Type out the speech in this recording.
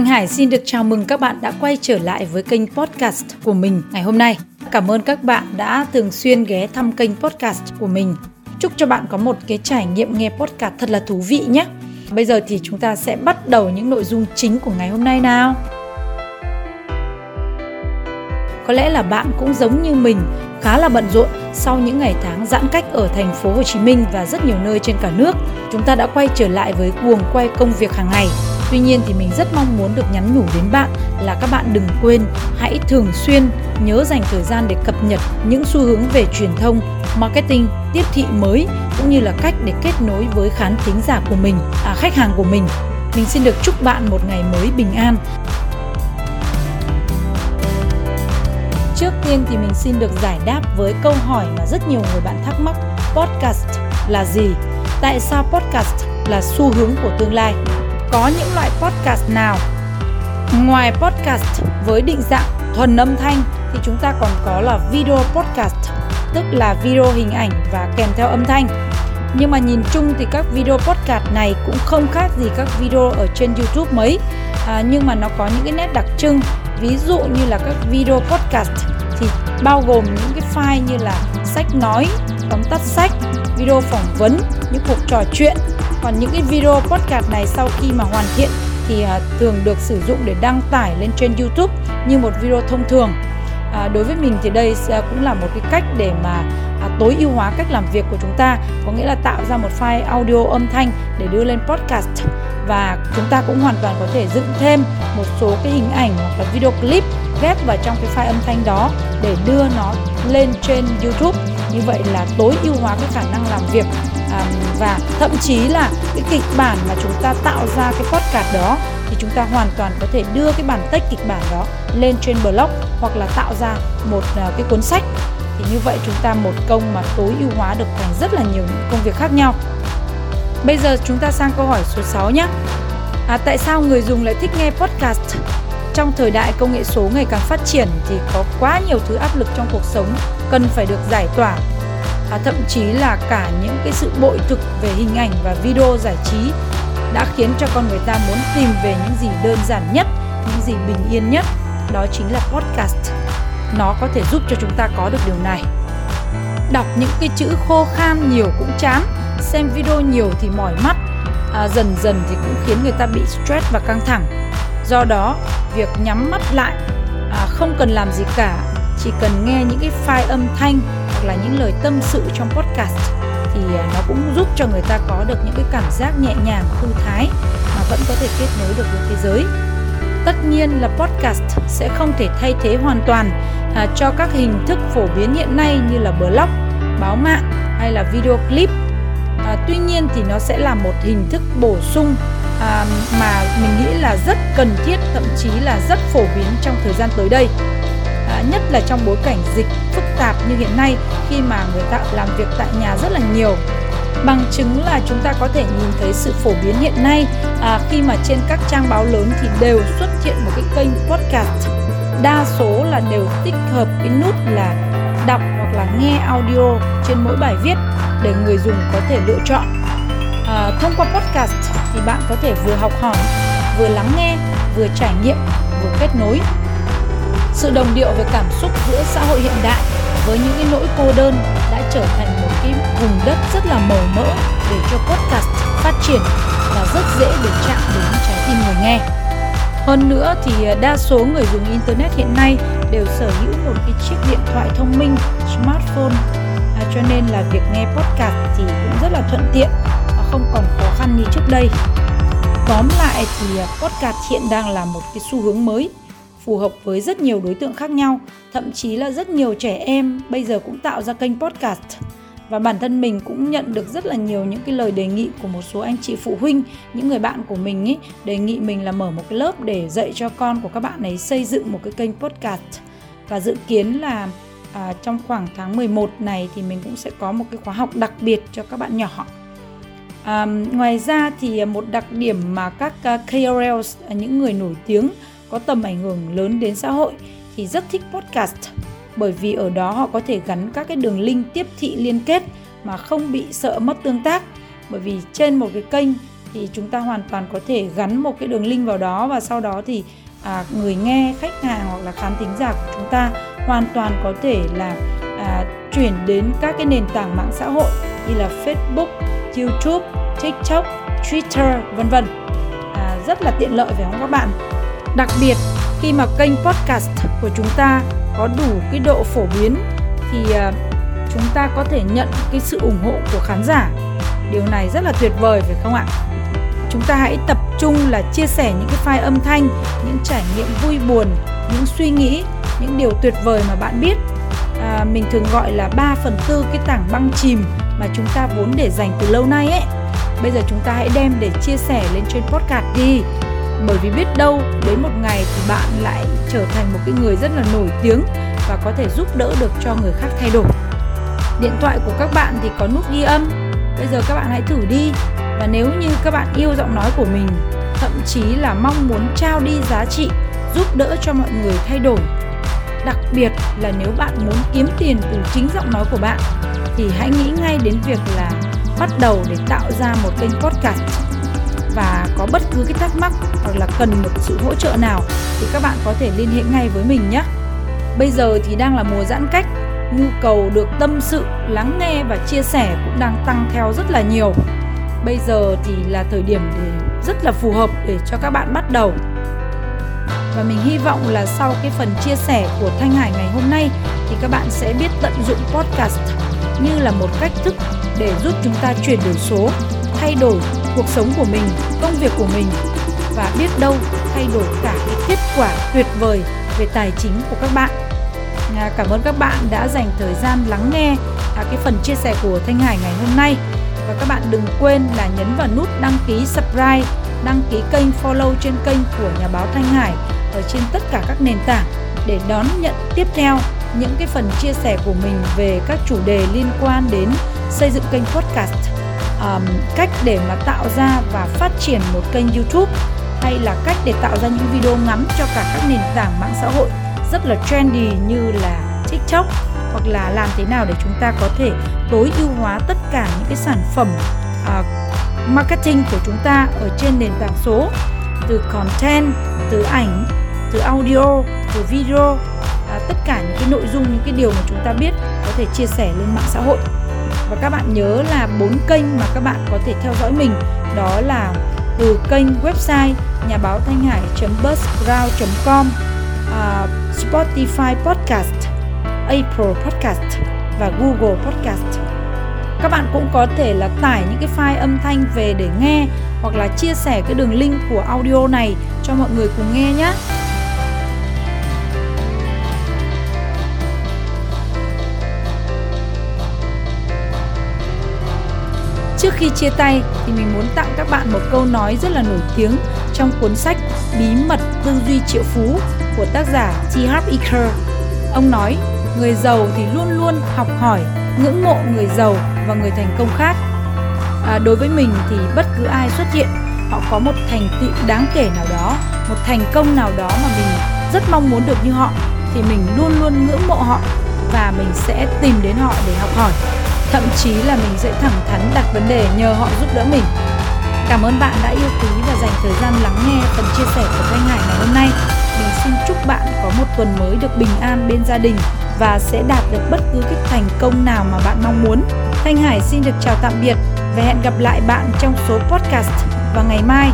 Thanh Hải xin được chào mừng các bạn đã quay trở lại với kênh podcast của mình ngày hôm nay. Cảm ơn các bạn đã thường xuyên ghé thăm kênh podcast của mình. Chúc cho bạn có một cái trải nghiệm nghe podcast thật là thú vị nhé. Bây giờ thì chúng ta sẽ bắt đầu những nội dung chính của ngày hôm nay nào. Có lẽ là bạn cũng giống như mình, khá là bận rộn sau những ngày tháng giãn cách ở thành phố Hồ Chí Minh và rất nhiều nơi trên cả nước. Chúng ta đã quay trở lại với cuồng quay công việc hàng ngày. Tuy nhiên thì mình rất mong muốn được nhắn nhủ đến bạn là các bạn đừng quên hãy thường xuyên nhớ dành thời gian để cập nhật những xu hướng về truyền thông, marketing, tiếp thị mới cũng như là cách để kết nối với khán thính giả của mình, à, khách hàng của mình. Mình xin được chúc bạn một ngày mới bình an Trước tiên thì mình xin được giải đáp với câu hỏi mà rất nhiều người bạn thắc mắc podcast là gì? Tại sao podcast là xu hướng của tương lai? Có những loại podcast nào? Ngoài podcast với định dạng thuần âm thanh thì chúng ta còn có là video podcast, tức là video hình ảnh và kèm theo âm thanh. Nhưng mà nhìn chung thì các video podcast này cũng không khác gì các video ở trên YouTube mấy à, Nhưng mà nó có những cái nét đặc trưng Ví dụ như là các video podcast thì bao gồm những cái file như là sách nói, tóm tắt sách, video phỏng vấn, những cuộc trò chuyện. Còn những cái video podcast này sau khi mà hoàn thiện thì à, thường được sử dụng để đăng tải lên trên YouTube như một video thông thường. À, đối với mình thì đây cũng là một cái cách để mà à, tối ưu hóa cách làm việc của chúng ta. Có nghĩa là tạo ra một file audio âm thanh để đưa lên podcast. Và chúng ta cũng hoàn toàn có thể dựng thêm một số cái hình ảnh hoặc là video clip ghép vào trong cái file âm thanh đó để đưa nó lên trên YouTube. Như vậy là tối ưu hóa cái khả năng làm việc à, và thậm chí là cái kịch bản mà chúng ta tạo ra cái podcast đó thì chúng ta hoàn toàn có thể đưa cái bản tách kịch bản đó lên trên blog hoặc là tạo ra một ờ, cái cuốn sách thì như vậy chúng ta một công mà tối ưu hóa được thành rất là nhiều những công việc khác nhau Bây giờ chúng ta sang câu hỏi số 6 nhé. À, tại sao người dùng lại thích nghe podcast? Trong thời đại công nghệ số ngày càng phát triển thì có quá nhiều thứ áp lực trong cuộc sống cần phải được giải tỏa. À, thậm chí là cả những cái sự bội thực về hình ảnh và video giải trí đã khiến cho con người ta muốn tìm về những gì đơn giản nhất, những gì bình yên nhất. Đó chính là podcast. Nó có thể giúp cho chúng ta có được điều này. Đọc những cái chữ khô khan nhiều cũng chán xem video nhiều thì mỏi mắt à, dần dần thì cũng khiến người ta bị stress và căng thẳng do đó việc nhắm mắt lại à, không cần làm gì cả chỉ cần nghe những cái file âm thanh hoặc là những lời tâm sự trong podcast thì à, nó cũng giúp cho người ta có được những cái cảm giác nhẹ nhàng thư thái mà vẫn có thể kết nối được với thế giới. Tất nhiên là podcast sẽ không thể thay thế hoàn toàn à, cho các hình thức phổ biến hiện nay như là blog báo mạng hay là video clip. À, tuy nhiên thì nó sẽ là một hình thức bổ sung à, mà mình nghĩ là rất cần thiết thậm chí là rất phổ biến trong thời gian tới đây. À, nhất là trong bối cảnh dịch phức tạp như hiện nay khi mà người ta làm việc tại nhà rất là nhiều bằng chứng là chúng ta có thể nhìn thấy sự phổ biến hiện nay à, khi mà trên các trang báo lớn thì đều xuất hiện một cái kênh podcast đa số là đều tích hợp cái nút là đọc hoặc là nghe audio trên mỗi bài viết để người dùng có thể lựa chọn. À, thông qua podcast thì bạn có thể vừa học hỏi, vừa lắng nghe, vừa trải nghiệm, vừa kết nối. Sự đồng điệu về cảm xúc giữa xã hội hiện đại với những cái nỗi cô đơn đã trở thành một cái vùng đất rất là màu mỡ để cho podcast phát triển và rất dễ để chạm đến trái tim người nghe. Hơn nữa thì à, đa số người dùng internet hiện nay đều sở hữu một cái chiếc điện thoại thông minh smartphone. À, cho nên là việc nghe podcast thì cũng rất là thuận tiện và không còn khó khăn như trước đây. Tóm lại thì à, podcast hiện đang là một cái xu hướng mới phù hợp với rất nhiều đối tượng khác nhau thậm chí là rất nhiều trẻ em bây giờ cũng tạo ra kênh podcast. Và bản thân mình cũng nhận được rất là nhiều những cái lời đề nghị của một số anh chị phụ huynh những người bạn của mình ấy đề nghị mình là mở một cái lớp để dạy cho con của các bạn ấy xây dựng một cái kênh podcast. Và dự kiến là à, trong khoảng tháng 11 này thì mình cũng sẽ có một cái khóa học đặc biệt cho các bạn nhỏ. À, ngoài ra thì một đặc điểm mà các à, KOLs à, những người nổi tiếng có tầm ảnh hưởng lớn đến xã hội thì rất thích podcast bởi vì ở đó họ có thể gắn các cái đường link tiếp thị liên kết mà không bị sợ mất tương tác. Bởi vì trên một cái kênh thì chúng ta hoàn toàn có thể gắn một cái đường link vào đó và sau đó thì à, người nghe khách hàng hoặc là khán thính giả của chúng ta hoàn toàn có thể là à, chuyển đến các cái nền tảng mạng xã hội như là Facebook, YouTube, TikTok, Twitter vân vân. À, rất là tiện lợi phải không các bạn? Đặc biệt khi mà kênh podcast của chúng ta có đủ cái độ phổ biến thì à, chúng ta có thể nhận cái sự ủng hộ của khán giả. Điều này rất là tuyệt vời phải không ạ? Chúng ta hãy tập trung là chia sẻ những cái file âm thanh những trải nghiệm vui buồn những suy nghĩ những điều tuyệt vời mà bạn biết. À, mình thường gọi là 3 phần tư cái tảng băng chìm mà chúng ta vốn để dành từ lâu nay ấy. Bây giờ chúng ta hãy đem để chia sẻ lên trên podcast đi bởi vì biết đâu đến một ngày thì bạn lại trở thành một cái người rất là nổi tiếng và có thể giúp đỡ được cho người khác thay đổi. Điện thoại của các bạn thì có nút ghi âm. Bây giờ các bạn hãy thử đi. Và nếu như các bạn yêu giọng nói của mình, thậm chí là mong muốn trao đi giá trị, giúp đỡ cho mọi người thay đổi, đặc biệt là nếu bạn muốn kiếm tiền từ chính giọng nói của bạn, thì hãy nghĩ ngay đến việc là bắt đầu để tạo ra một kênh podcast và có bất cứ cái thắc mắc hoặc là cần một sự hỗ trợ nào thì các bạn có thể liên hệ ngay với mình nhé. Bây giờ thì đang là mùa giãn cách, nhu cầu được tâm sự, lắng nghe và chia sẻ cũng đang tăng theo rất là nhiều. Bây giờ thì là thời điểm để rất là phù hợp để cho các bạn bắt đầu. Và mình hy vọng là sau cái phần chia sẻ của Thanh Hải ngày hôm nay thì các bạn sẽ biết tận dụng podcast như là một cách thức để giúp chúng ta chuyển đổi số, thay đổi cuộc sống của mình, công việc của mình và biết đâu thay đổi cả cái kết quả tuyệt vời về tài chính của các bạn. À, cảm ơn các bạn đã dành thời gian lắng nghe à, cái phần chia sẻ của Thanh Hải ngày hôm nay và các bạn đừng quên là nhấn vào nút đăng ký subscribe, đăng ký kênh follow trên kênh của nhà báo Thanh Hải ở trên tất cả các nền tảng để đón nhận tiếp theo những cái phần chia sẻ của mình về các chủ đề liên quan đến xây dựng kênh podcast um, cách để mà tạo ra và phát triển một kênh youtube hay là cách để tạo ra những video ngắn cho cả các nền tảng mạng xã hội rất là trendy như là tiktok hoặc là làm thế nào để chúng ta có thể tối ưu hóa tất cả những cái sản phẩm uh, marketing của chúng ta ở trên nền tảng số từ content từ ảnh từ audio từ video uh, tất cả những cái nội dung những cái điều mà chúng ta biết có thể chia sẻ lên mạng xã hội và các bạn nhớ là bốn kênh mà các bạn có thể theo dõi mình đó là từ kênh website nhà báo thanh hải buzzsprout com uh, Spotify podcast April podcast và Google podcast. Các bạn cũng có thể là tải những cái file âm thanh về để nghe hoặc là chia sẻ cái đường link của audio này cho mọi người cùng nghe nhé khi chia tay thì mình muốn tặng các bạn một câu nói rất là nổi tiếng trong cuốn sách Bí mật tư duy triệu phú của tác giả T.H. Eker. Ông nói, người giàu thì luôn luôn học hỏi, ngưỡng mộ người giàu và người thành công khác. À, đối với mình thì bất cứ ai xuất hiện, họ có một thành tựu đáng kể nào đó, một thành công nào đó mà mình rất mong muốn được như họ thì mình luôn luôn ngưỡng mộ họ và mình sẽ tìm đến họ để học hỏi Thậm chí là mình sẽ thẳng thắn đặt vấn đề nhờ họ giúp đỡ mình. Cảm ơn bạn đã yêu quý và dành thời gian lắng nghe phần chia sẻ của Thanh Hải ngày hôm nay. Mình xin chúc bạn có một tuần mới được bình an bên gia đình và sẽ đạt được bất cứ cái thành công nào mà bạn mong muốn. Thanh Hải xin được chào tạm biệt và hẹn gặp lại bạn trong số podcast vào ngày mai